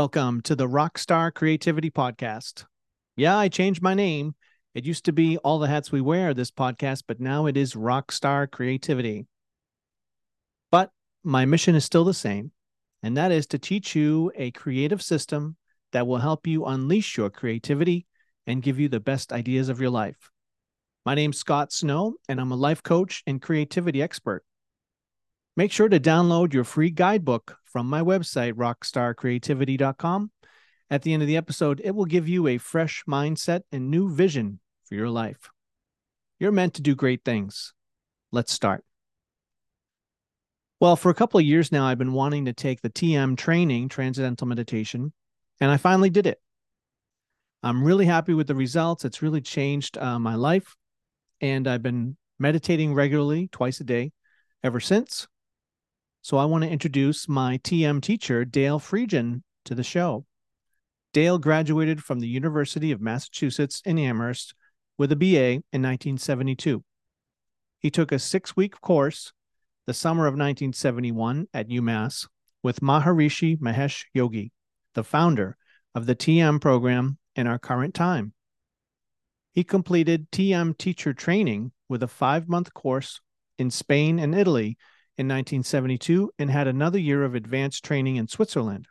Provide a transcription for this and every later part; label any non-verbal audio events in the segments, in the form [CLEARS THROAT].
Welcome to the Rockstar Creativity Podcast. Yeah, I changed my name. It used to be All the Hats We Wear, this podcast, but now it is Rockstar Creativity. But my mission is still the same, and that is to teach you a creative system that will help you unleash your creativity and give you the best ideas of your life. My name's Scott Snow, and I'm a life coach and creativity expert. Make sure to download your free guidebook from my website, rockstarcreativity.com. At the end of the episode, it will give you a fresh mindset and new vision for your life. You're meant to do great things. Let's start. Well, for a couple of years now, I've been wanting to take the TM training, Transcendental Meditation, and I finally did it. I'm really happy with the results. It's really changed uh, my life. And I've been meditating regularly twice a day ever since. So I want to introduce my TM teacher, Dale Friedgen, to the show. Dale graduated from the University of Massachusetts in Amherst with a BA in 1972. He took a six week course the summer of 1971 at UMass with Maharishi Mahesh Yogi, the founder of the TM program in our current time. He completed TM teacher training with a five month course in Spain and Italy in 1972 and had another year of advanced training in Switzerland.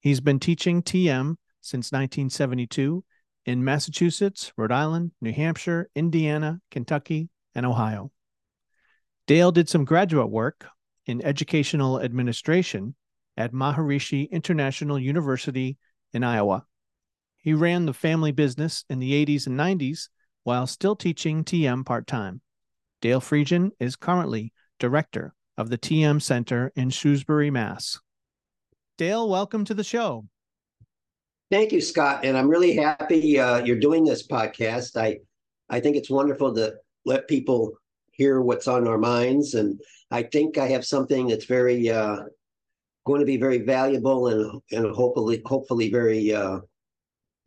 He's been teaching TM since 1972 in Massachusetts, Rhode Island, New Hampshire, Indiana, Kentucky, and Ohio. Dale did some graduate work in educational administration at Maharishi International University in Iowa. He ran the family business in the 80s and 90s while still teaching TM part time. Dale Friedgen is currently director of the TM Center in Shrewsbury, Mass. Dale, welcome to the show. Thank you, Scott, and I'm really happy uh, you're doing this podcast. I I think it's wonderful to let people hear what's on our minds, and I think I have something that's very uh, going to be very valuable and and hopefully hopefully very uh,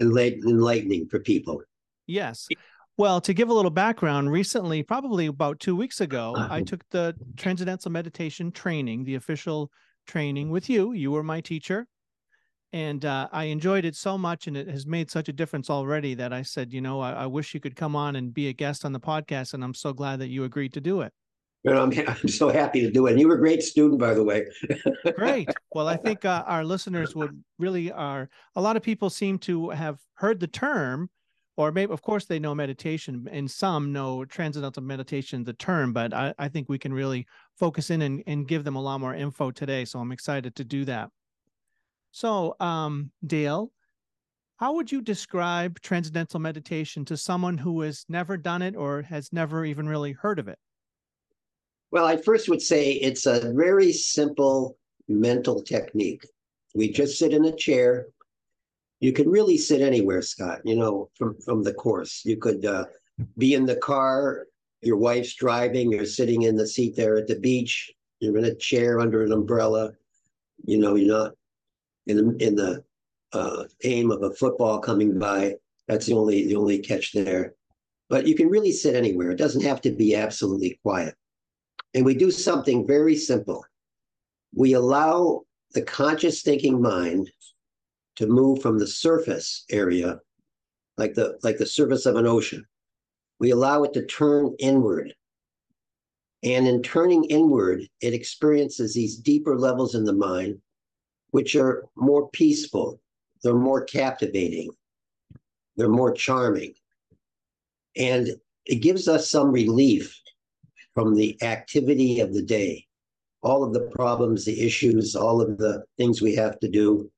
enlightening for people. Yes. Well, to give a little background, recently, probably about two weeks ago, I uh-huh. took the Transcendental Meditation training, the official training with you. You were my teacher. And uh, I enjoyed it so much, and it has made such a difference already that I said, you know, I, I wish you could come on and be a guest on the podcast. And I'm so glad that you agreed to do it. And I'm, [LAUGHS] I'm so happy to do it. And you were a great student, by the way. great. [LAUGHS] Well, I think uh, our listeners would really are. A lot of people seem to have heard the term, or maybe of course they know meditation and some know transcendental meditation the term but i, I think we can really focus in and, and give them a lot more info today so i'm excited to do that. So um, dale how would you describe transcendental meditation to someone who has never done it or has never even really heard of it? Well i first would say it's a very simple mental technique. We just sit in a chair you can really sit anywhere, Scott. You know, from from the course, you could uh, be in the car. Your wife's driving. You're sitting in the seat there at the beach. You're in a chair under an umbrella. You know, you're not in in the uh, aim of a football coming by. That's the only the only catch there. But you can really sit anywhere. It doesn't have to be absolutely quiet. And we do something very simple. We allow the conscious thinking mind to move from the surface area, like the like the surface of an ocean. We allow it to turn inward. And in turning inward, it experiences these deeper levels in the mind, which are more peaceful, they're more captivating, they're more charming. And it gives us some relief from the activity of the day, all of the problems, the issues, all of the things we have to do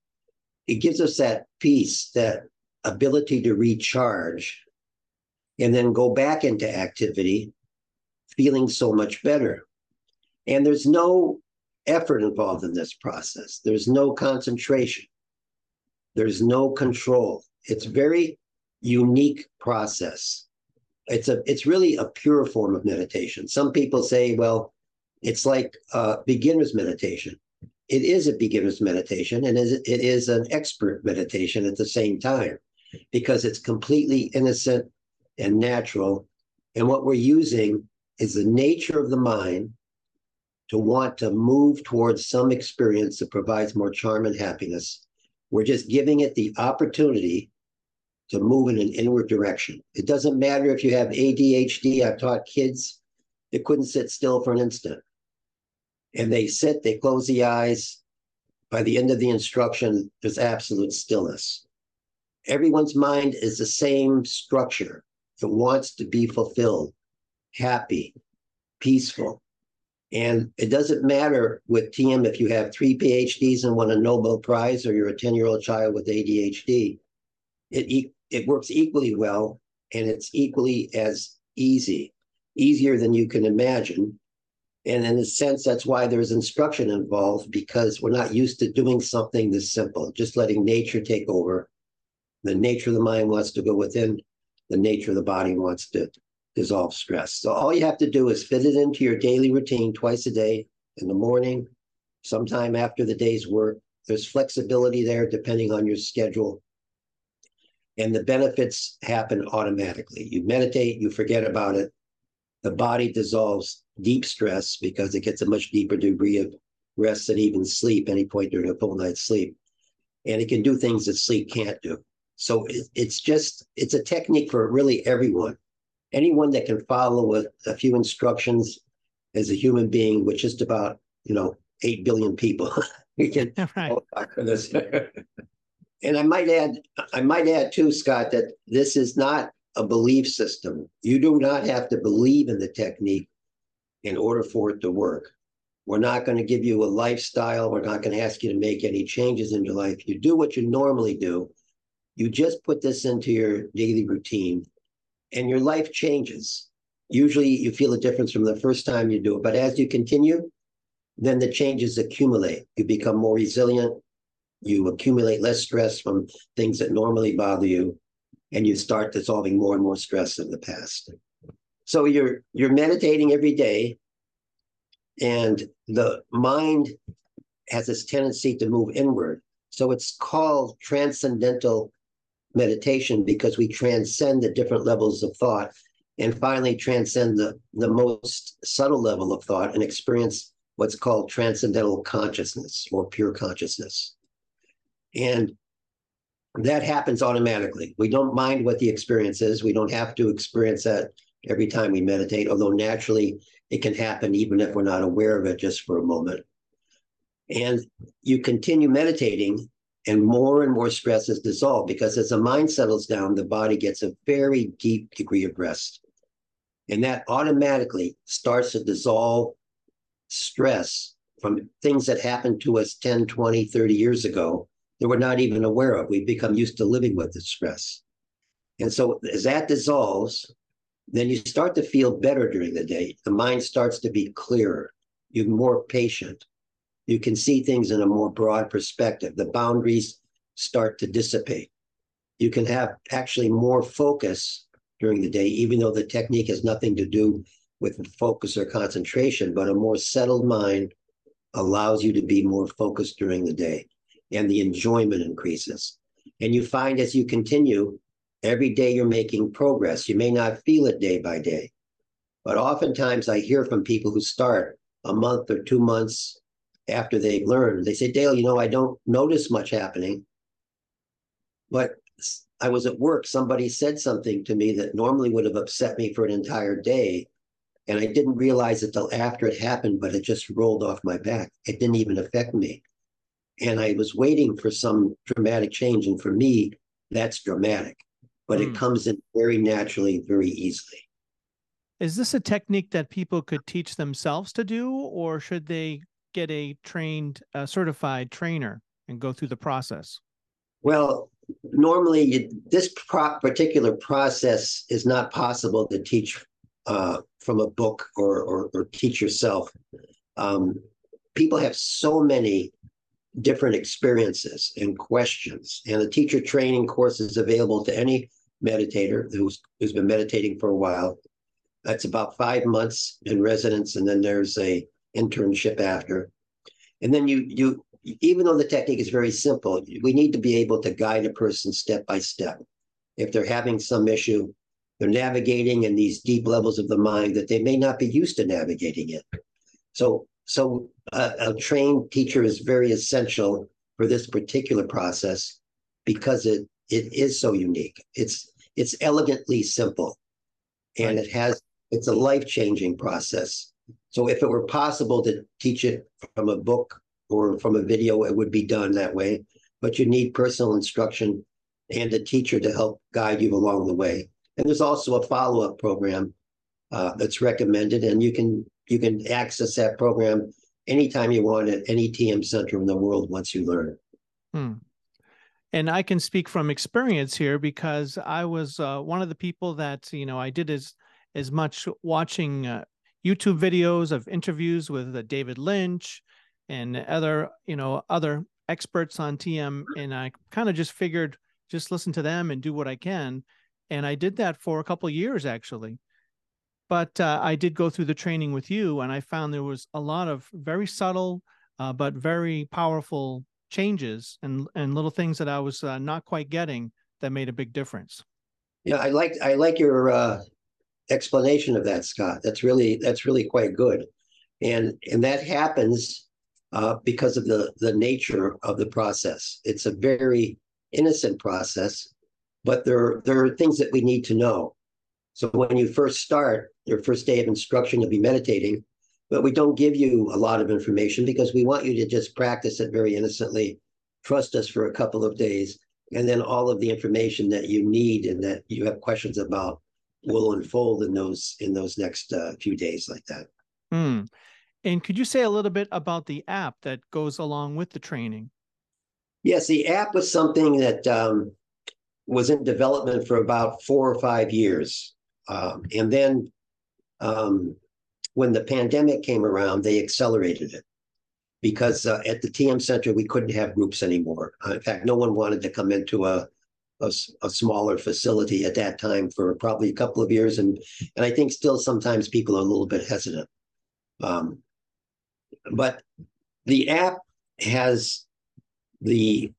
it gives us that peace, that ability to recharge, and then go back into activity feeling so much better. And there's no effort involved in this process, there's no concentration, there's no control. It's very unique process. It's a it's really a pure form of meditation. Some people say, well, it's like uh, beginner's meditation it is a beginner's meditation and it is an expert meditation at the same time because it's completely innocent and natural. And what we're using is the nature of the mind to want to move towards some experience that provides more charm and happiness We're just giving it the opportunity to move in an inward direction. It doesn't matter if you have ADHD. I've taught kids that couldn't sit still for an instant. And they sit, they close the eyes. By the end of the instruction, there's absolute stillness. Everyone's mind is the same structure. It wants to be fulfilled, happy, peaceful. And it doesn't matter with TM if you have three PhDs and won a Nobel Prize or you're a 10 year old child with ADHD. It, it works equally well and it's equally as easy, easier than you can imagine. And in a sense, that's why there's instruction involved because we're not used to doing something this simple, just letting nature take over. The nature of the mind wants to go within, the nature of the body wants to dissolve stress. So all you have to do is fit it into your daily routine twice a day in the morning, sometime after the day's work. There's flexibility there depending on your schedule. And the benefits happen automatically. You meditate, you forget about it. The body dissolves deep stress because it gets a much deeper degree of rest than even sleep, any point during a full night's sleep. And it can do things that sleep can't do. So it, it's just, it's a technique for really everyone anyone that can follow a, a few instructions as a human being, which is about, you know, 8 billion people, [LAUGHS] we can [LAUGHS] right. this. [LAUGHS] and I might add, I might add too, Scott, that this is not a belief system. You do not have to believe in the technique in order for it to work. We're not going to give you a lifestyle. We're not going to ask you to make any changes in your life. You do what you normally do. You just put this into your daily routine and your life changes. Usually you feel a difference from the first time you do it, but as you continue, then the changes accumulate. You become more resilient. You accumulate less stress from things that normally bother you, and you start dissolving more and more stress of the past. So you're you're meditating every day, and the mind has this tendency to move inward. So it's called transcendental meditation because we transcend the different levels of thought and finally transcend the, the most subtle level of thought and experience what's called transcendental consciousness or pure consciousness. And that happens automatically. We don't mind what the experience is. We don't have to experience that every time we meditate, although naturally it can happen even if we're not aware of it just for a moment. And you continue meditating and more and more stress is dissolved because as the mind settles down, the body gets a very deep degree of rest. And that automatically starts to dissolve stress from things that happened to us 10, 20, 30 years ago that we're not even aware of. We've become used to living with the stress. And so as that dissolves, then you start to feel better during the day. The mind starts to be clearer. You're more patient you can see things in a more broad perspective. The boundaries start to dissipate. You can have actually more focus during the day, even though the technique has nothing to do with focus or concentration, but a more settled mind allows you to be more focused during the day and the enjoyment increases. And you find as you continue, every day you're making progress. You may not feel it day by day, but oftentimes I hear from people who start a month or two months after they've learned. They say, Dale, you know, I don't notice much happening. But I was at work. Somebody said something to me that normally would have upset me for an entire day. And I didn't realize it till after it happened, but it just rolled off my back. It didn't even affect me. And I was waiting for some dramatic change. And for me, that's dramatic, but mm. it hmm. comes in very naturally, very easily. Is this a technique that people could teach themselves to do, or should they get a trained, uh, certified trainer and go through the process? Well, normally you, this pro- particular process is not possible to teach uh, from a book or, or, or teach yourself. Um, people have so many different experiences and questions, and the teacher training course is available to any meditator who's who's been meditating for a while. That's about five months in residence, and then there's a internship after. And then you you even though the technique is very simple, we need to be able to guide a person step by step. If they're having some issue, they're navigating in these deep levels of the mind that they may not be used to navigating it. So so a, a trained teacher is very essential for this particular process because it it is so unique. It's it's elegantly simple, and it has it's a life changing process. So if it were possible to teach it from a book or from a video, it would be done that way. But you need personal instruction and a teacher to help guide you along the way. And there's also a follow up program uh, that's recommended, and you can you can access that program anytime you want at any TM center in the world once you learn. Hmm. And I can speak from experience here because I was uh, one of the people that you know I did as as much watching uh, YouTube videos of interviews with uh, David Lynch and other you know other experts on TM, and I kind of just figured just listen to them and do what I can, and I did that for a couple years actually but uh, I did go through the training with you, and I found there was a lot of very subtle uh, but very powerful changes and and little things that I was uh, not quite getting that made a big difference. Yeah, I like I like your uh, explanation of that, Scott. That's really that's really quite good, and and that happens uh, because of the the nature of the process. It's a very innocent process, but there there are things that we need to know. So when you first start, your first day of instruction, you'll be meditating, but we don't give you a lot of information because we want you to just practice it very innocently, trust us for a couple of days, and then all of the information that you need and that you have questions about will unfold in those in those next uh, few days like that. Mm. And could you say a little bit about the app that goes along with the training? Yes, the app was something that um, was in development for about four or five years. Um, and then um, when the pandemic came around, they accelerated it because uh, at the TM Center, we couldn't have groups anymore. Uh, in fact, no one wanted to come into a, a, a, smaller facility at that time for probably a couple of years. And, and I think still sometimes people are a little bit hesitant. Um, but the app has the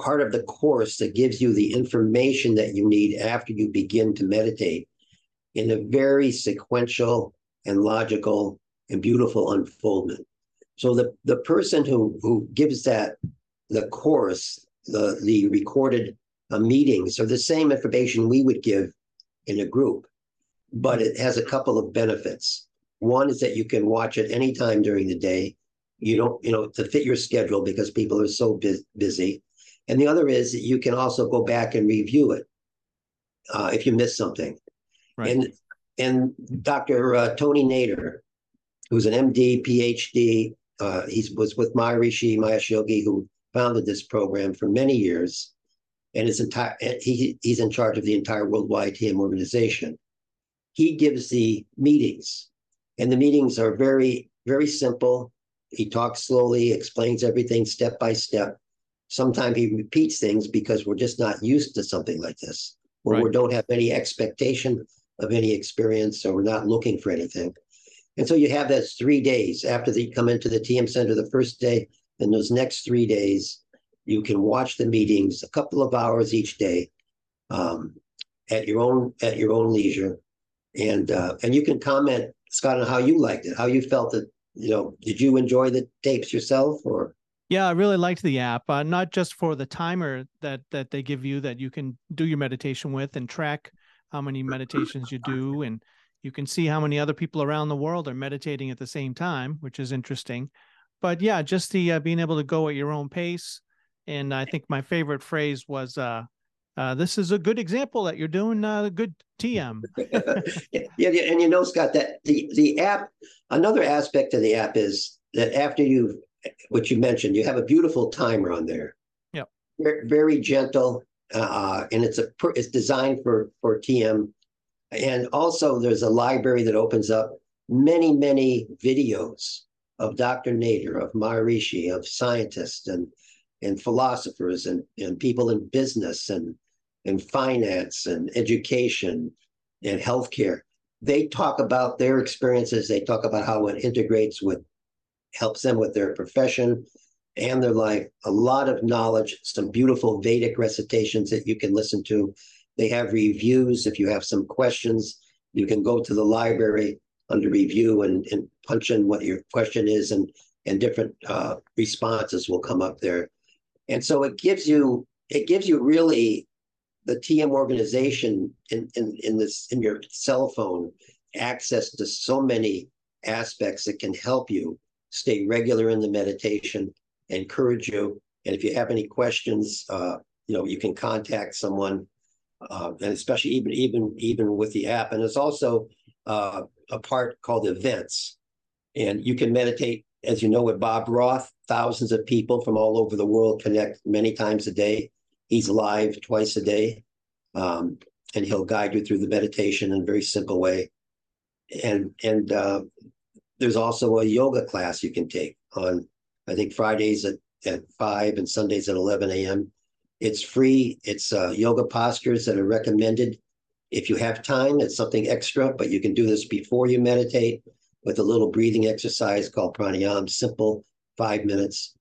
part of the course that gives you the information that you need after you begin to meditate in a very sequential and logical and beautiful unfoldment. So the, the person who, who gives that the course, the, the recorded uh, meetings are the same information we would give in a group, but it has a couple of benefits. One is that you can watch it anytime during the day. You don't, you know, to fit your schedule because people are so bu- busy. And the other is that you can also go back and review it uh, if you miss something. Right. And and Dr. Uh, Tony Nader, who's an MD, PhD, uh, he was with Maharishi Mahesh Yogi, who founded this program for many years, and his entire he he's in charge of the entire worldwide TM organization. He gives the meetings, and the meetings are very very simple. He talks slowly, explains everything step by step, sometimes he repeats things because we're just not used to something like this, or right. we don't have any expectation of any experience, or we're not looking for anything. And so you have those three days after you come into the TM Center the first day, and those next three days, you can watch the meetings a couple of hours each day um, at your own at your own leisure, and uh, and you can comment, Scott, on how you liked it, how you felt it. You know, did you enjoy the tapes yourself, or yeah, I really liked the app, uh, not just for the timer that that they give you that you can do your meditation with and track how many meditations you do, and you can see how many other people around the world are meditating at the same time, which is interesting. But yeah, just the uh, being able to go at your own pace, and I think my favorite phrase was, uh, uh, "This is a good example that you're doing uh, good TM." [LAUGHS] yeah, yeah, and you know, Scott, that the the app. Another aspect of the app is that after you've what you mentioned, you have a beautiful timer on there. Yeah. Very, very gentle, uh, and it's a it's designed for for TM, and also there's a library that opens up many many videos of Dr. Nader, of Maharishi, of scientists and and philosophers and and people in business and and finance and education and healthcare. They talk about their experiences. They talk about how it integrates with helps them with their profession and their life. A lot of knowledge, some beautiful Vedic recitations that you can listen to. They have reviews. If you have some questions, you can go to the library under review and, and punch in what your question is, and and different uh, responses will come up there. And so it gives you it gives you really the TM organization in, in, in this in your cell phone access to so many aspects that can help you stay regular in the meditation, encourage you. And if you have any questions, uh, you know, you can contact someone, uh, and especially even even even with the app. And there's also uh, a part called events, and you can meditate, as you know, with Bob Roth. Thousands of people from all over the world connect many times a day. He's live twice a day, um, and he'll guide you through the meditation in a very simple way. And and uh, there's also a yoga class you can take on, I think Fridays at at five and Sundays at 11 a.m. It's free. It's uh, yoga postures that are recommended. If you have time, it's something extra, but you can do this before you meditate with a little breathing exercise called pranayama, simple, five minutes.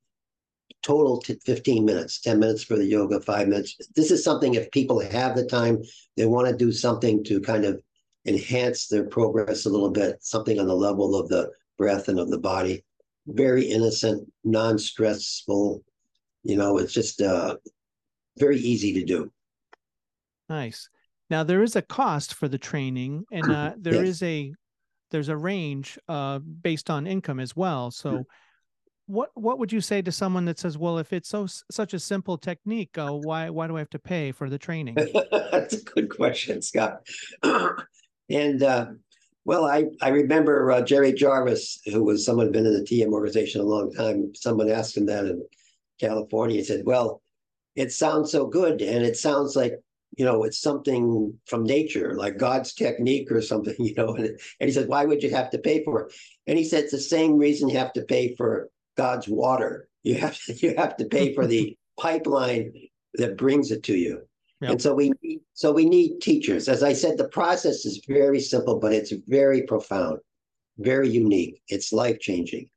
Total to 15 minutes, 10 minutes for the yoga, five minutes. This is something if people have the time, they want to do something to kind of enhance their progress a little bit, something on the level of the breath and of the body. Very innocent, non-stressful. You know, it's just uh, very easy to do. Nice. Now there is a cost for the training, and uh, [CLEARS THROAT] there yes. is a there's a range uh, based on income as well. So, mm-hmm. what what would you say to someone that says, "Well, if it's so such a simple technique, uh, why why do I have to pay for the training?" [LAUGHS] That's a good question, Scott. [CLEARS THROAT] and uh, well, I I remember uh, Jerry Jarvis, who was someone who'd been in the TM organization a long time. Someone asked him that in California. He said, "Well, it sounds so good, and it sounds like you know it's something from nature, like God's technique or something." [LAUGHS] You know, and, and he said, "Why would you have to pay for it?" And he said, "It's the same reason you have to pay for God's water. You have to, [LAUGHS] you have to pay for the pipeline that brings it to you." Yep. And so we need, so we need teachers. As I said, the process is very simple, but it's very profound, very unique. It's life changing,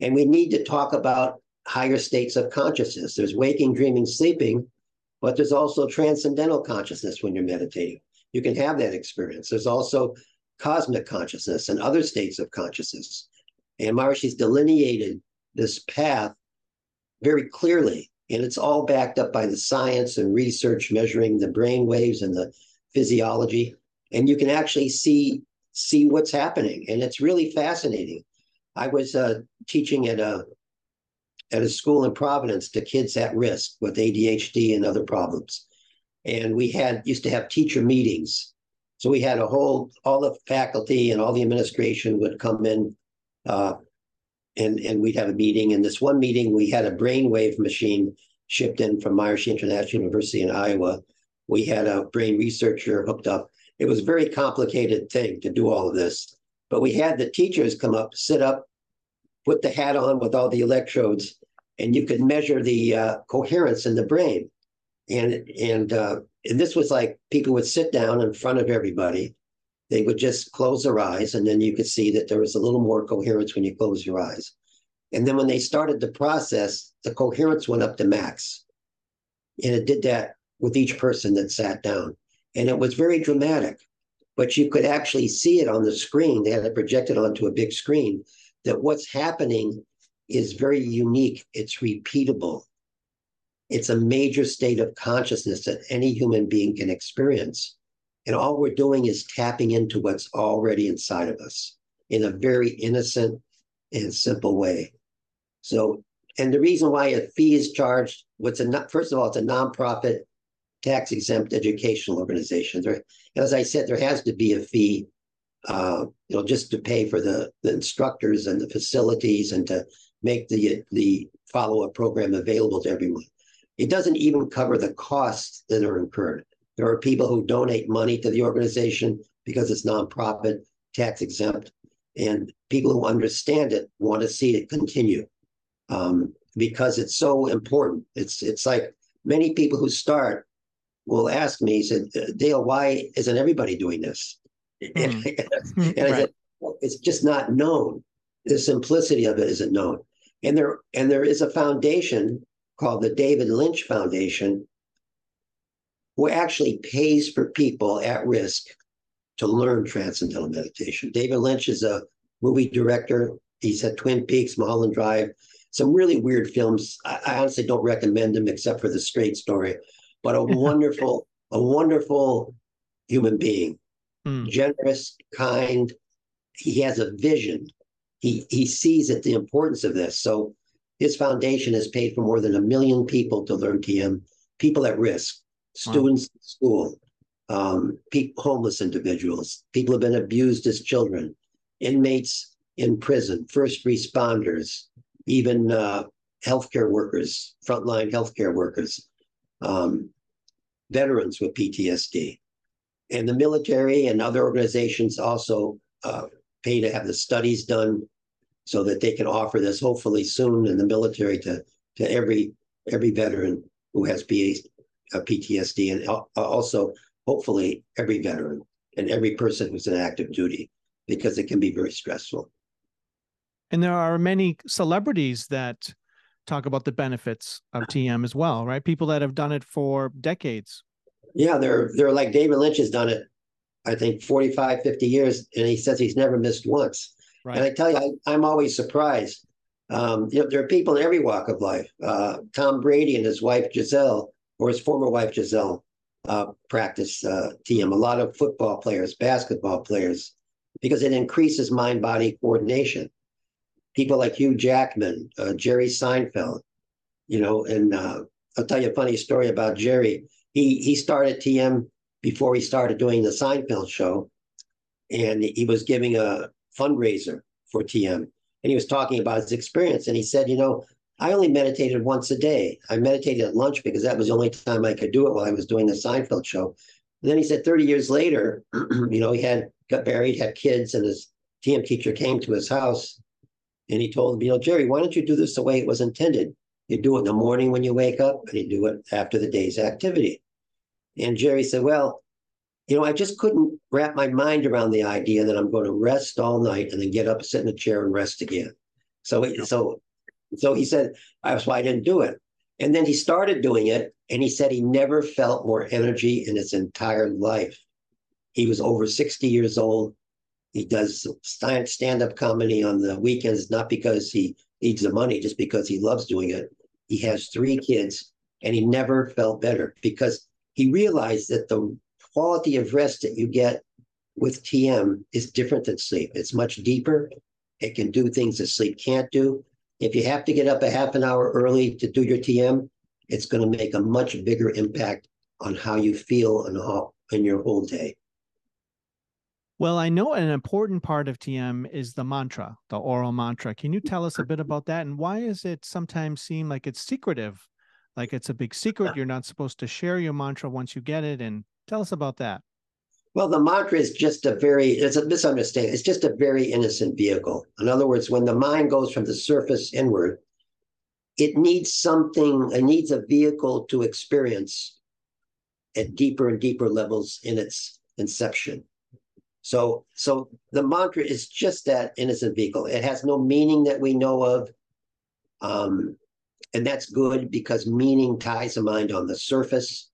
and we need to talk about higher states of consciousness. There's waking, dreaming, sleeping, but there's also transcendental consciousness when you're meditating. You can have that experience. There's also cosmic consciousness and other states of consciousness. And Maharishi's delineated this path very clearly and it's all backed up by the science and research measuring the brain waves and the physiology. And you can actually see see what's happening. And it's really fascinating. I was uh, teaching at a at a school in Providence to kids at risk with ADHD and other problems. And we had used to have teacher meetings. So we had a whole all the faculty and all the administration would come in uh, and and we'd have a meeting. And this one meeting, we had a brainwave machine shipped in from Maharishi International University in Iowa. We had a brain researcher hooked up. It was a very complicated thing to do all of this, but we had the teachers come up, sit up, put the hat on with all the electrodes, and you could measure the uh, coherence in the brain. And and, uh, and this was like people would sit down in front of everybody. They would just close their eyes, and then you could see that there was a little more coherence when you close your eyes. And then when they started the process, the coherence went up to max. And it did that with each person that sat down. And it was very dramatic, but you could actually see it on the screen. They had it projected onto a big screen that what's happening is very unique. It's repeatable. It's a major state of consciousness that any human being can experience. And all we're doing is tapping into what's already inside of us in a very innocent and simple way. So, and the reason why a fee is charged, what's a first of all, it's a nonprofit, tax exempt educational organization. There, as I said, there has to be a fee, uh, you know, just to pay for the the instructors and the facilities and to make the the follow up program available to everyone. It doesn't even cover the costs that are incurred. There are people who donate money to the organization because it's nonprofit, tax exempt, and people who understand it want to see it continue um, because it's so important. It's it's like many people who start will ask me, said, Dale, why isn't everybody doing this? [LAUGHS] Mm. and I right. said, well, it's just not known. The simplicity of it isn't known. And there and there is a foundation called the David Lynch Foundation, who actually pays for people at risk to learn transcendental meditation. David Lynch is a movie director. He's said Twin Peaks, Mulholland Drive, some really weird films. I, I honestly don't recommend them except for the straight story, but a [LAUGHS] wonderful, a wonderful human being, mm. generous, kind. He has a vision. He he sees it the importance of this. So his foundation has paid for more than a million people to learn TM, people at risk, students in school, um, homeless individuals, people who have been abused as children, inmates in prison, first responders, even uh, healthcare workers, frontline healthcare workers, um, veterans with PTSD. And the military and other organizations also uh, pay to have the studies done so that they can offer this hopefully soon in the military to, to every every veteran who has uh, PTSD and also hopefully every veteran and every person who's in active duty because it can be very stressful. And there are many celebrities that talk about the benefits of [LAUGHS] TM as well, right? People that have done it for decades. Yeah, they're they're like David Lynch has done it, I think 45, 50 years, and he says he's never missed once. Right. And I tell you, I, am always surprised. Um, you know, there are people in every walk of life. Uh, Tom Brady and his wife Gisele, or his former wife Gisele, uh, practice uh, TM. A lot of football players, basketball players, because it increases mind-body coordination people like Hugh Jackman, uh, Jerry Seinfeld, you know, and uh, I'll tell you a funny story about Jerry. He he started TM before he started doing the Seinfeld show, and he was giving a fundraiser for TM, and he was talking about his experience, and he said, you know, I only meditated once a day. I meditated at lunch because that was the only time I could do it while I was doing the Seinfeld show. And then he said 30 years later, [CLEARS THROAT] you know, he had got married, had kids, and his TM teacher came to his house and he told him, you know, Jerry, why don't you do this the way it was intended? You do it in the morning when you wake up, and you do it after the day's activity. And Jerry said, well, you know, I just couldn't wrap my mind around the idea that I'm going to rest all night and then get up, sit in a chair, and rest again. So, so, so he said that's why I didn't do it. And then he started doing it, and he said he never felt more energy in his entire life. He was over 60 years old. He does stand up comedy on the weekends, not because he needs the money, just because he loves doing it. He has three kids and he never felt better because he realized that the quality of rest that you get with TM is different than sleep. It's much deeper. It can do things that sleep can't do. If you have to get up a half an hour early to do your TM, it's going to make a much bigger impact on how you feel in, all, in your whole day. Well, I know an important part of TM is the mantra, the oral mantra. Can you tell us a bit about that? And why does it sometimes seem like it's secretive? Like it's a big secret. You're not supposed to share your mantra once you get it. And tell us about that. Well, the mantra is just a very, it's a misunderstanding. It's just a very innocent vehicle. In other words, when the mind goes from the surface inward, it needs something, it needs a vehicle to experience at deeper and deeper levels in its inception. So, so the mantra is just that innocent vehicle. It has no meaning that we know of. Um, and that's good because meaning ties the mind on the surface.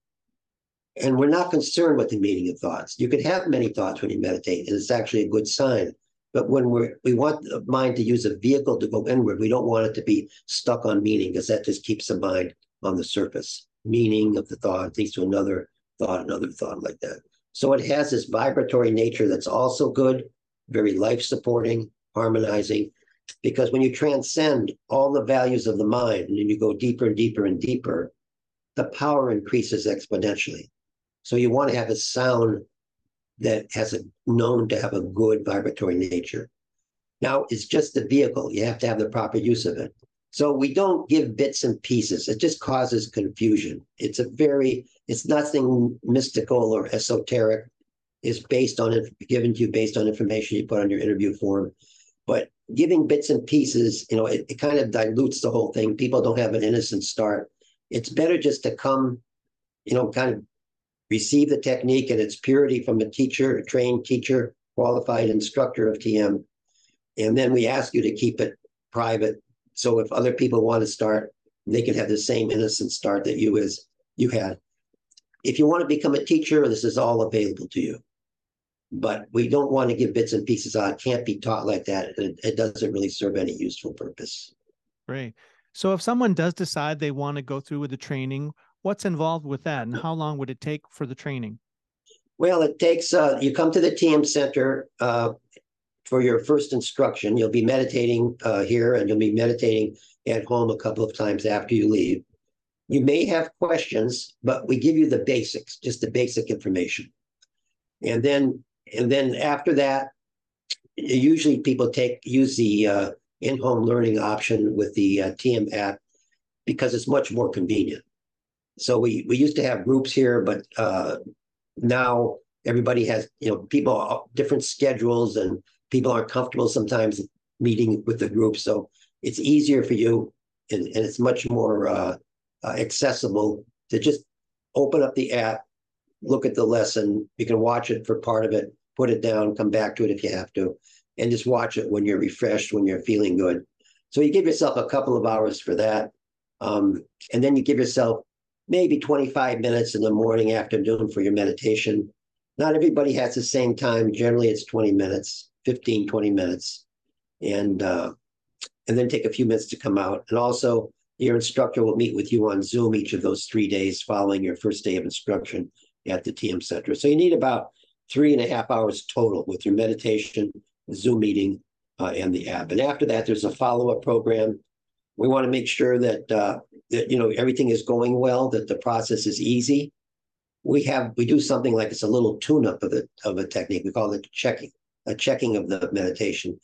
And we're not concerned with the meaning of thoughts. You can have many thoughts when you meditate, and it's actually a good sign. But when we're, we want the mind to use a vehicle to go inward, we don't want it to be stuck on meaning because that just keeps the mind on the surface. Meaning of the thought leads to another thought, another thought like that. So it has this vibratory nature that's also good, very life supporting, harmonizing. Because when you transcend all the values of the mind and you go deeper and deeper and deeper, the power increases exponentially. So you want to have a sound that has a known to have a good vibratory nature. Now it's just the vehicle. You have to have the proper use of it. So we don't give bits and pieces. It just causes confusion. It's a very, it's nothing mystical or esoteric. It's based on it, given to you based on information you put on your interview form. But giving bits and pieces, you know, it, it kind of dilutes the whole thing. People don't have an innocent start. It's better just to come, you know, kind of receive the technique and its purity from a teacher, a trained teacher, qualified instructor of TM. And then we ask you to keep it private so if other people want to start, they can have the same innocent start that you as you had. If you want to become a teacher, this is all available to you. but we don't want to give bits and pieces on. It can't be taught like that. It, it doesn't really serve any useful purpose. Great. So if someone does decide they want to go through with the training, what's involved with that and how long would it take for the training? Well, it takes, uh, you come to the TM Center uh, for your first instruction. You'll be meditating uh, here and you'll be meditating at home a couple of times after you leave. You may have questions, but we give you the basics, just the basic information. And then and then after that, usually people take use the uh, in-home learning option with the uh, TM app because it's much more convenient. So we we used to have groups here, but uh, now everybody has you know people different schedules and people aren't comfortable sometimes meeting with the group. So it's easier for you and, and it's much more uh, uh, accessible to just open up the app, look at the lesson. You can watch it for part of it, put it down, come back to it if you have to, and just watch it when you're refreshed, when you're feeling good. So you give yourself a couple of hours for that. Um, and then you give yourself maybe 25 minutes in the morning, afternoon for your meditation. Not everybody has the same time. Generally, it's 20 minutes, 15, 20 minutes. And uh, and then take a few minutes to come out. And also, your instructor will meet with you on Zoom each of those three days following your first day of instruction at the TM Center. So you need about three and a half hours total with your meditation, Zoom meeting, uh, and the app. And after that, there's a follow-up program. We want to make sure that uh, that you know everything is going well, that the process is easy. We have we do something like it's a little tune-up of the, of a technique. We call it checking, a checking of the meditation.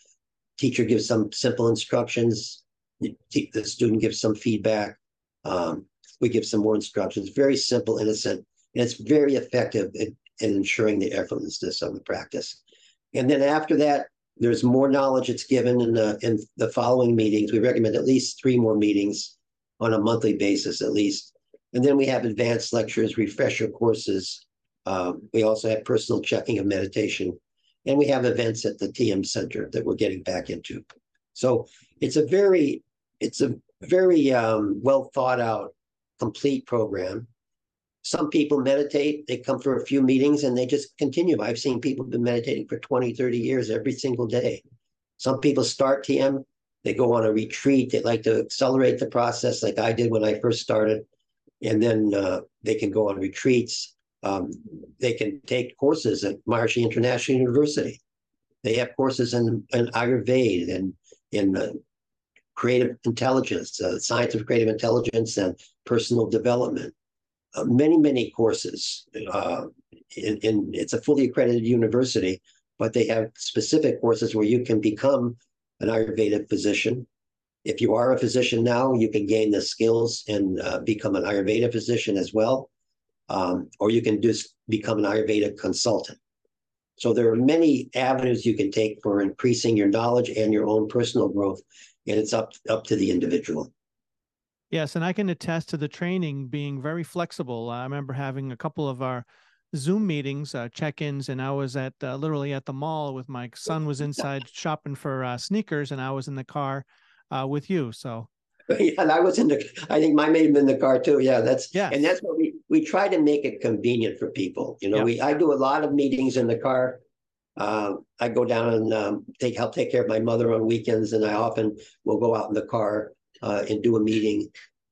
Teacher gives some simple instructions. The student gives some feedback. Um, we give some more instructions. Very simple, innocent, and it's very effective in, in ensuring the effortlessness of the practice. And then after that, there's more knowledge that's given in the in the following meetings. We recommend at least three more meetings on a monthly basis, at least. And then we have advanced lectures, refresher courses. Um, we also have personal checking of meditation, and we have events at the TM Center that we're getting back into. So it's a very it's a very um, well thought out, complete program. Some people meditate, they come for a few meetings and they just continue. I've seen people been meditating for 20, 30 years every single day. Some people start TM, they go on a retreat, they like to accelerate the process like I did when I first started. And then uh, they can go on retreats. Um, they can take courses at Maharishi International University. They have courses in, in Ayurveda and in uh, creative intelligence, uh, science of creative intelligence, and personal development. Uh, many, many courses. Uh, in, in, it's a fully accredited university, but they have specific courses where you can become an Ayurveda physician. If you are a physician now, you can gain the skills and uh, become an Ayurveda physician as well, um, or you can just become an Ayurveda consultant. So there are many avenues you can take for increasing your knowledge and your own personal growth, and it's up up to the individual. Yes, and I can attest to the training being very flexible. I remember having a couple of our Zoom meetings, uh, check-ins, and I was at uh, literally at the mall with my son was inside [LAUGHS] shopping for uh, sneakers, and I was in the car uh, with you. So [LAUGHS] yeah, and I was in the. I think my made in the car too. Yeah, that's yeah, and that's what we we try to make it convenient for people. You know, yeah. we I do a lot of meetings in the car. Uh, I go down and um, take help take care of my mother on weekends, and I often will go out in the car uh, and do a meeting.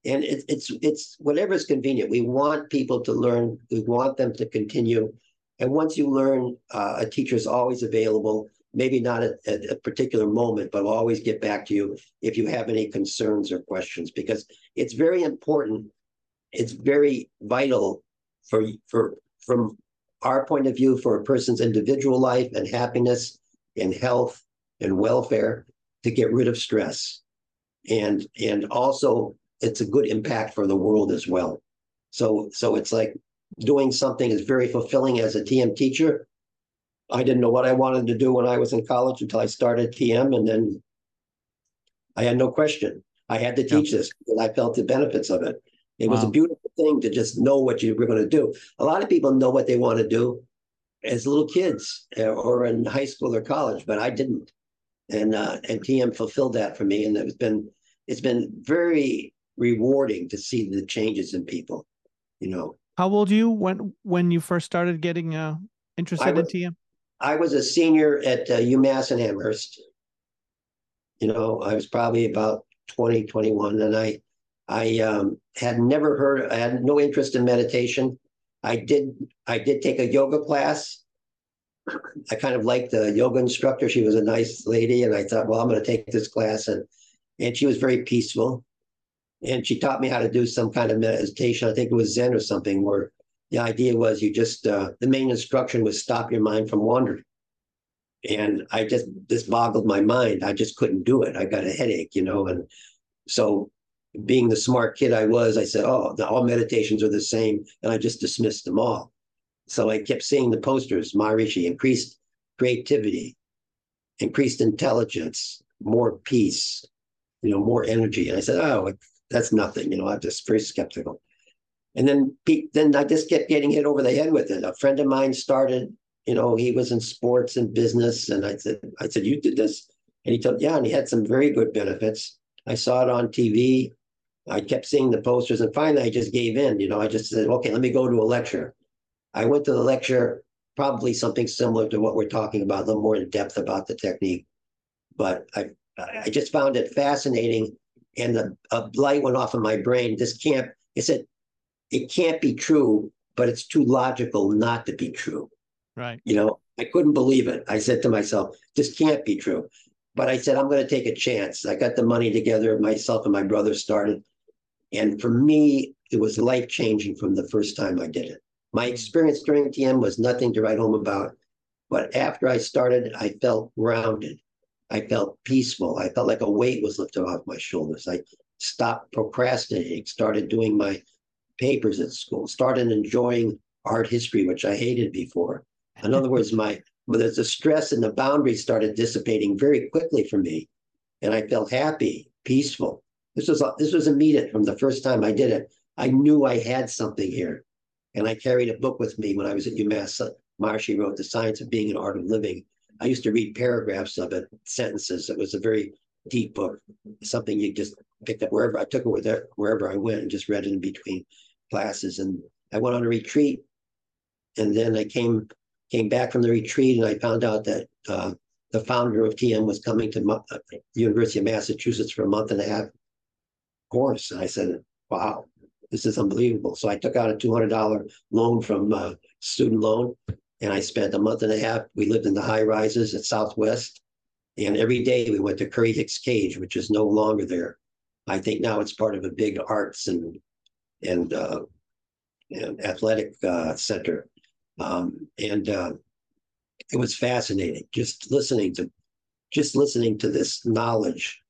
And it, it's it's whatever is convenient. We want people to learn. We want them to continue. And once you learn, uh, a teacher is always available. Maybe not at, at a particular moment, but always get back to you if you have any concerns or questions because it's very important. It's very vital for for from our point of view for a person's individual life and happiness and health and welfare to get rid of stress and and also it's a good impact for the world as well. So so it's like doing something is very fulfilling as a TM teacher. I didn't know what I wanted to do when I was in college until I started TM, and then I had no question. I had to teach this because I felt the benefits of it. It wow. was a beautiful thing to just know what you were going to do. A lot of people know what they want to do as little kids eh, or in high school or college, but I didn't. And uh, and TM fulfilled that for me, and it's been it's been very rewarding to see the changes in people. You know, how old you when when you first started getting uh, interested was, in TM? I was a senior at uh, UMass and Amherst. You know, I was probably about 20, 21, and I I um, had never heard, I had no interest in meditation. I did, I did take a yoga class. I kind of liked the yoga instructor. She was a nice lady, and I thought, well, I'm going to take this class, and and she was very peaceful, and she taught me how to do some kind of meditation. I think it was Zen or something, where the idea was you just uh, the main instruction was stop your mind from wandering, and I just this boggled my mind. I just couldn't do it. I got a headache, you know, and so being the smart kid I was, I said, oh, the, all meditations are the same. And I just dismissed them all. So I kept seeing the posters, Maharishi, increased creativity, increased intelligence, more peace, you know, more energy. And I said, oh, that's nothing. You know, I'm just very skeptical. And then, then I just kept getting hit over the head with it. A friend of mine started, you know, he was in sports and business. And I said, I said, you did this? And he told, yeah, and he had some very good benefits. I saw it on TV. I kept seeing the posters, and finally I just gave in. You know, I just said, okay, let me go to a lecture. I went to the lecture, probably something similar to what we're talking about, a little more in depth about the technique. But I, I just found it fascinating, and the, a light went off in my brain. This can't. It said, it can't be true, but it's too logical not to be true. Right. You know, I couldn't believe it. I said to myself, this can't be true. But I said, I'm going to take a chance. I got the money together. Myself and my brother started. And for me, it was life changing from the first time I did it. My mm. experience during TM was nothing to write home about. But after I started, I felt grounded. I felt peaceful. I felt like a weight was lifted off my shoulders. I stopped procrastinating, started doing my papers at school, started enjoying art history, which I hated before. In other words, my the stress and the boundaries started dissipating very quickly for me. And I felt happy, peaceful. This was this was immediate from the first time I did it. I knew I had something here, and I carried a book with me when I was at UMass. Maharishi wrote "The Science of Being and Art of Living." I used to read paragraphs of it, sentences. It was a very deep book, something you just picked up wherever I took it with it, wherever I went, and just read it in between classes. And I went on a retreat, and then I came came back from the retreat, and I found out that uh, the founder of TM was coming to the uh, University of Massachusetts for a month and a half course. And I said, wow, this is unbelievable. So I took out a $200 loan from uh, student loan and I spent a month and a half. We lived in the high rises at Southwest. And every day we went to Curry Hicks Cage, which is no longer there. I think now it's part of a big arts and and, uh, and athletic uh, center. Um, and uh, it was fascinating just listening to just listening to this knowledge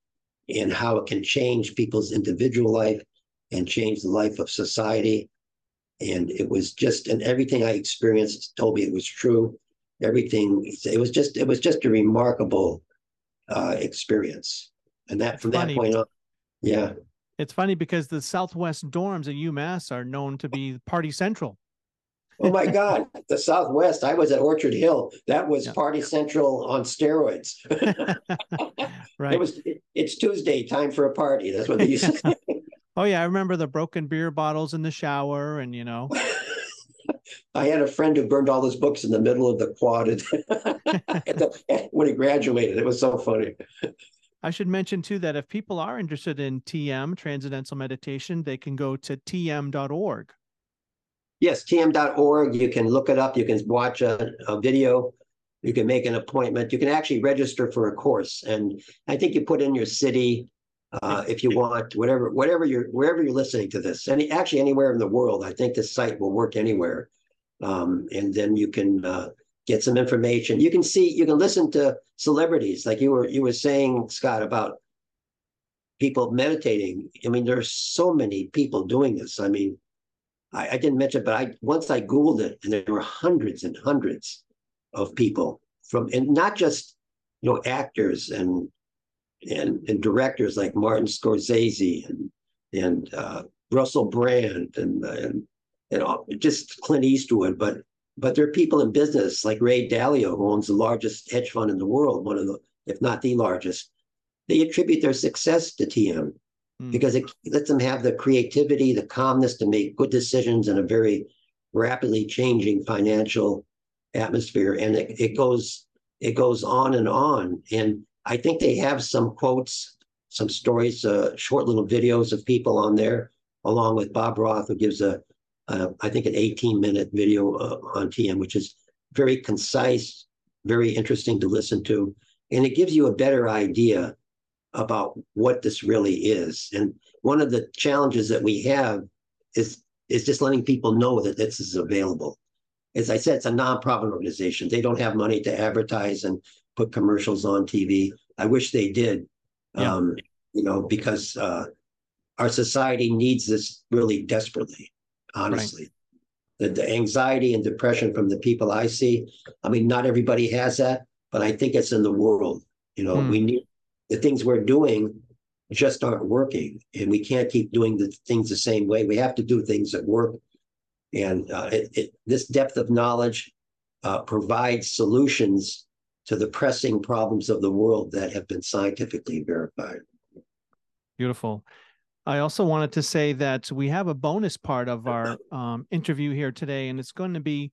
and how it can change people's individual life and change the life of society. And it was just, and everything I experienced told me it was true. Everything, it was just, it was just a remarkable uh, experience. And that from funny. that point on, yeah. It's funny because the Southwest dorms at UMass are known to be party central. oh my God, [LAUGHS] the Southwest. I was at Orchard Hill. That was yeah. Party Central on steroids. [LAUGHS] [LAUGHS] right. It was. It's Tuesday, time for a party. That's what they used to say. Oh yeah, I remember the broken beer bottles in the shower, and you know. [LAUGHS] I had a friend who burned all his books in the middle of the quad [LAUGHS] [LAUGHS] when he graduated. It was so funny. I should mention too that if people are interested in TM, Transcendental Meditation, they can go to tm.org. Yes, tm.org. You can look it up. You can watch a, a video. You can make an appointment. You can actually register for a course. And I think you put in your city uh, if you want, whatever, whatever you're, wherever you're listening to this, any actually anywhere in the world. I think this site will work anywhere. Um, and then you can uh, get some information. You can see, you can listen to celebrities, like you were you were saying, Scott, about people meditating. I mean, there's so many people doing this. I mean, I, I didn't mention, but I once I Googled it, and there were hundreds and hundreds of people from, and not just you know actors and and and directors like Martin Scorsese and and uh, Russell Brand and and and all, just Clint Eastwood, but but there are people in business like Ray Dalio, who owns the largest hedge fund in the world, one of the, if not the largest. They attribute their success to TM mm. because it lets them have the creativity, the calmness to make good decisions in a very rapidly changing financial atmosphere, and it, it goes it goes on and on. And I think they have some quotes, some stories, uh, short little videos of people on there, along with Bob Roth, who gives a, I think an 18 minute video uh, on TM, which is very concise, very interesting to listen to, and it gives you a better idea about what this really is. And one of the challenges that we have is is just letting people know that this is available. As I said, it's a nonprofit organization. They don't have money to advertise and put commercials on TV. I wish they did, yeah. um, you know, because uh, our society needs this really desperately, honestly. Right. The, the anxiety and depression from the people I see, I mean, not everybody has that, but I think it's in the world. You know, mm. we need the things we're doing just aren't working, and we can't keep doing the things the same way. We have to do things that work, and uh, it, it, this depth of knowledge uh, provides solutions to the pressing problems of the world that have been scientifically verified. Beautiful. I also wanted to say that we have a bonus part of our [LAUGHS] um, interview here today, and it's going to be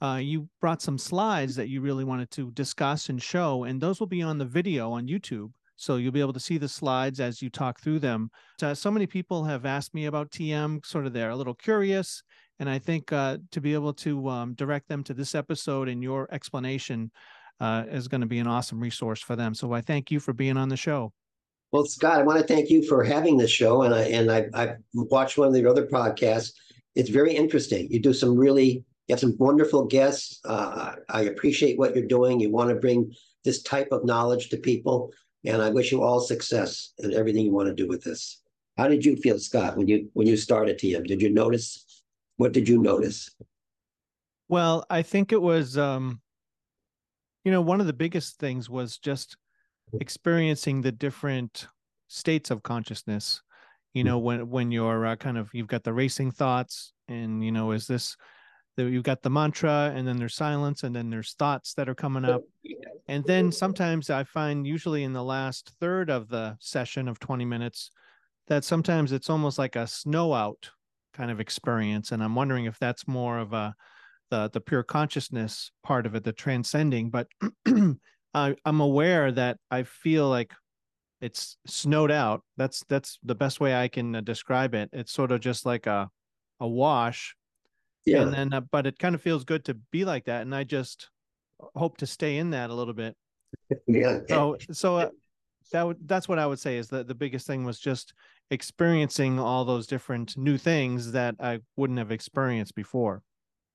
uh, you brought some slides that you really wanted to discuss and show, and those will be on the video on YouTube. So you'll be able to see the slides as you talk through them. Uh, so many people have asked me about TM, sort of they're a little curious. And I think uh, to be able to um, direct them to this episode and your explanation uh, is going to be an awesome resource for them. So I thank you for being on the show. Well, Scott, I want to thank you for having this show, and I and I, I've watched one of the other podcasts. It's very interesting. You do some really, you have some wonderful guests. Uh, I appreciate what you're doing. You want to bring this type of knowledge to people, and I wish you all success in everything you want to do with this. How did you feel, Scott, when you when you started TM? Did you notice? What did you notice? Well, I think it was um, you know, one of the biggest things was just experiencing the different states of consciousness. You know, when when you're uh, kind of you've got the racing thoughts, and you know, is this that you've got the mantra, and then there's silence, and then there's thoughts that are coming up, and then sometimes I find usually in the last third of the session of 20 minutes that sometimes it's almost like a snow out kind of experience, and I'm wondering if that's more of a the the pure consciousness part of it, the transcending. But [CLEARS THROAT] I, I'm aware that I feel like it's snowed out. That's that's the best way I can uh, describe it. It's sort of just like a a wash. Yeah. And then, uh, but it kind of feels good to be like that, and I just hope to stay in that a little bit. [LAUGHS] yeah. So so uh, that that's what I would say is that the biggest thing was just experiencing all those different new things that I wouldn't have experienced before.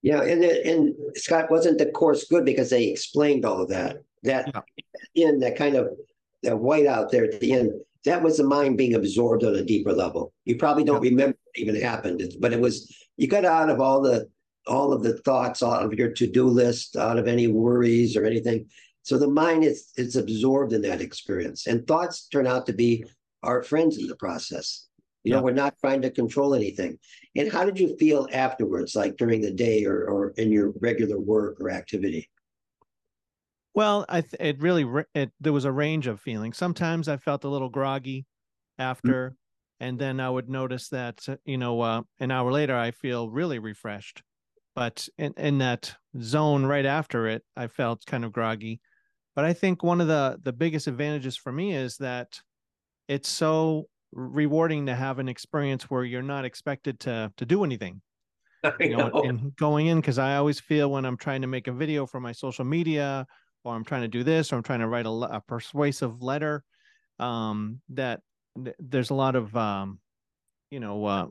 Yeah, and and Scott wasn't the course good because they explained all of that. That yeah. in that kind of that white out there at the end, that was the mind being absorbed on a deeper level. You probably don't yeah. remember what even happened, but it was you got out of all the all of the thoughts out of your to-do list, out of any worries or anything. So the mind is is absorbed in that experience, and thoughts turn out to be our friends in the process. You know, we're not trying to control anything. And how did you feel afterwards, like during the day or, or in your regular work or activity? Well, I th- it really it there was a range of feelings. Sometimes I felt a little groggy after, mm-hmm. and then I would notice that you know uh, an hour later I feel really refreshed. But in in that zone right after it, I felt kind of groggy. But I think one of the the biggest advantages for me is that it's so rewarding to have an experience where you're not expected to to do anything [LAUGHS] you know, know. and going in because i always feel when i'm trying to make a video for my social media or i'm trying to do this or i'm trying to write a, a persuasive letter um, that th- there's a lot of um, you know uh,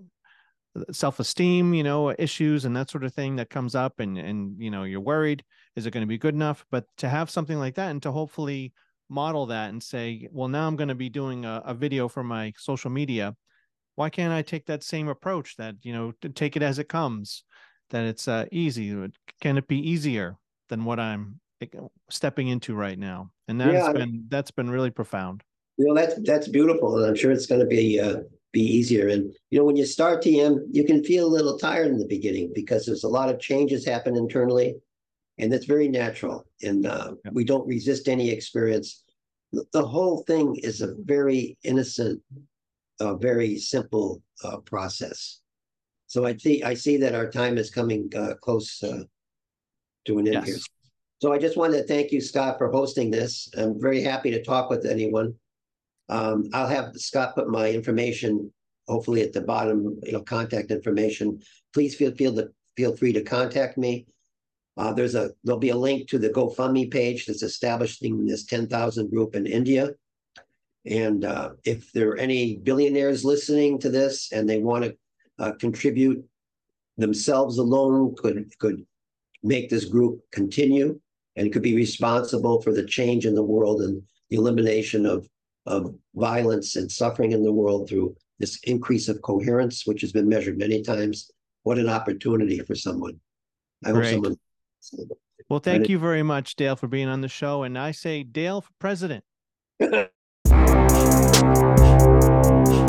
self-esteem you know issues and that sort of thing that comes up and and you know you're worried is it going to be good enough but to have something like that and to hopefully model that and say, well, now I'm going to be doing a, a, video for my social media. Why can't I take that same approach that, you know, to take it as it comes, that it's uh, easy? Can it be easier than what I'm stepping into right now? And that's yeah, been, that's been really profound. You know, that's, that's beautiful. And I'm sure it's going to be, uh, be easier. And, you know, when you start TM, you can feel a little tired in the beginning because there's a lot of changes happen internally and that's very natural. And uh, yeah. we don't resist any experience. The whole thing is a very innocent, uh, very simple uh, process. So I see I see that our time is coming uh, close uh, doing in here. Yes. So I just wanted to thank you, Scott, for hosting this. I'm very happy to talk with anyone. Um, I'll have Scott put my information, hopefully at the bottom, you know, contact information. Please feel feel the feel free to contact me. Uh, there's a there'll be a link to the GoFundMe page that's establishing this ten thousand group in India. And uh, if there are any billionaires listening to this and they want to uh, contribute themselves alone, could could make this group continue and could be responsible for the change in the world and the elimination of of violence and suffering in the world through this increase of coherence, which has been measured many times. What an opportunity for someone. I hope someone. Well, thank you very much, Dale, for being on the show. And I say Dale for president. [LAUGHS]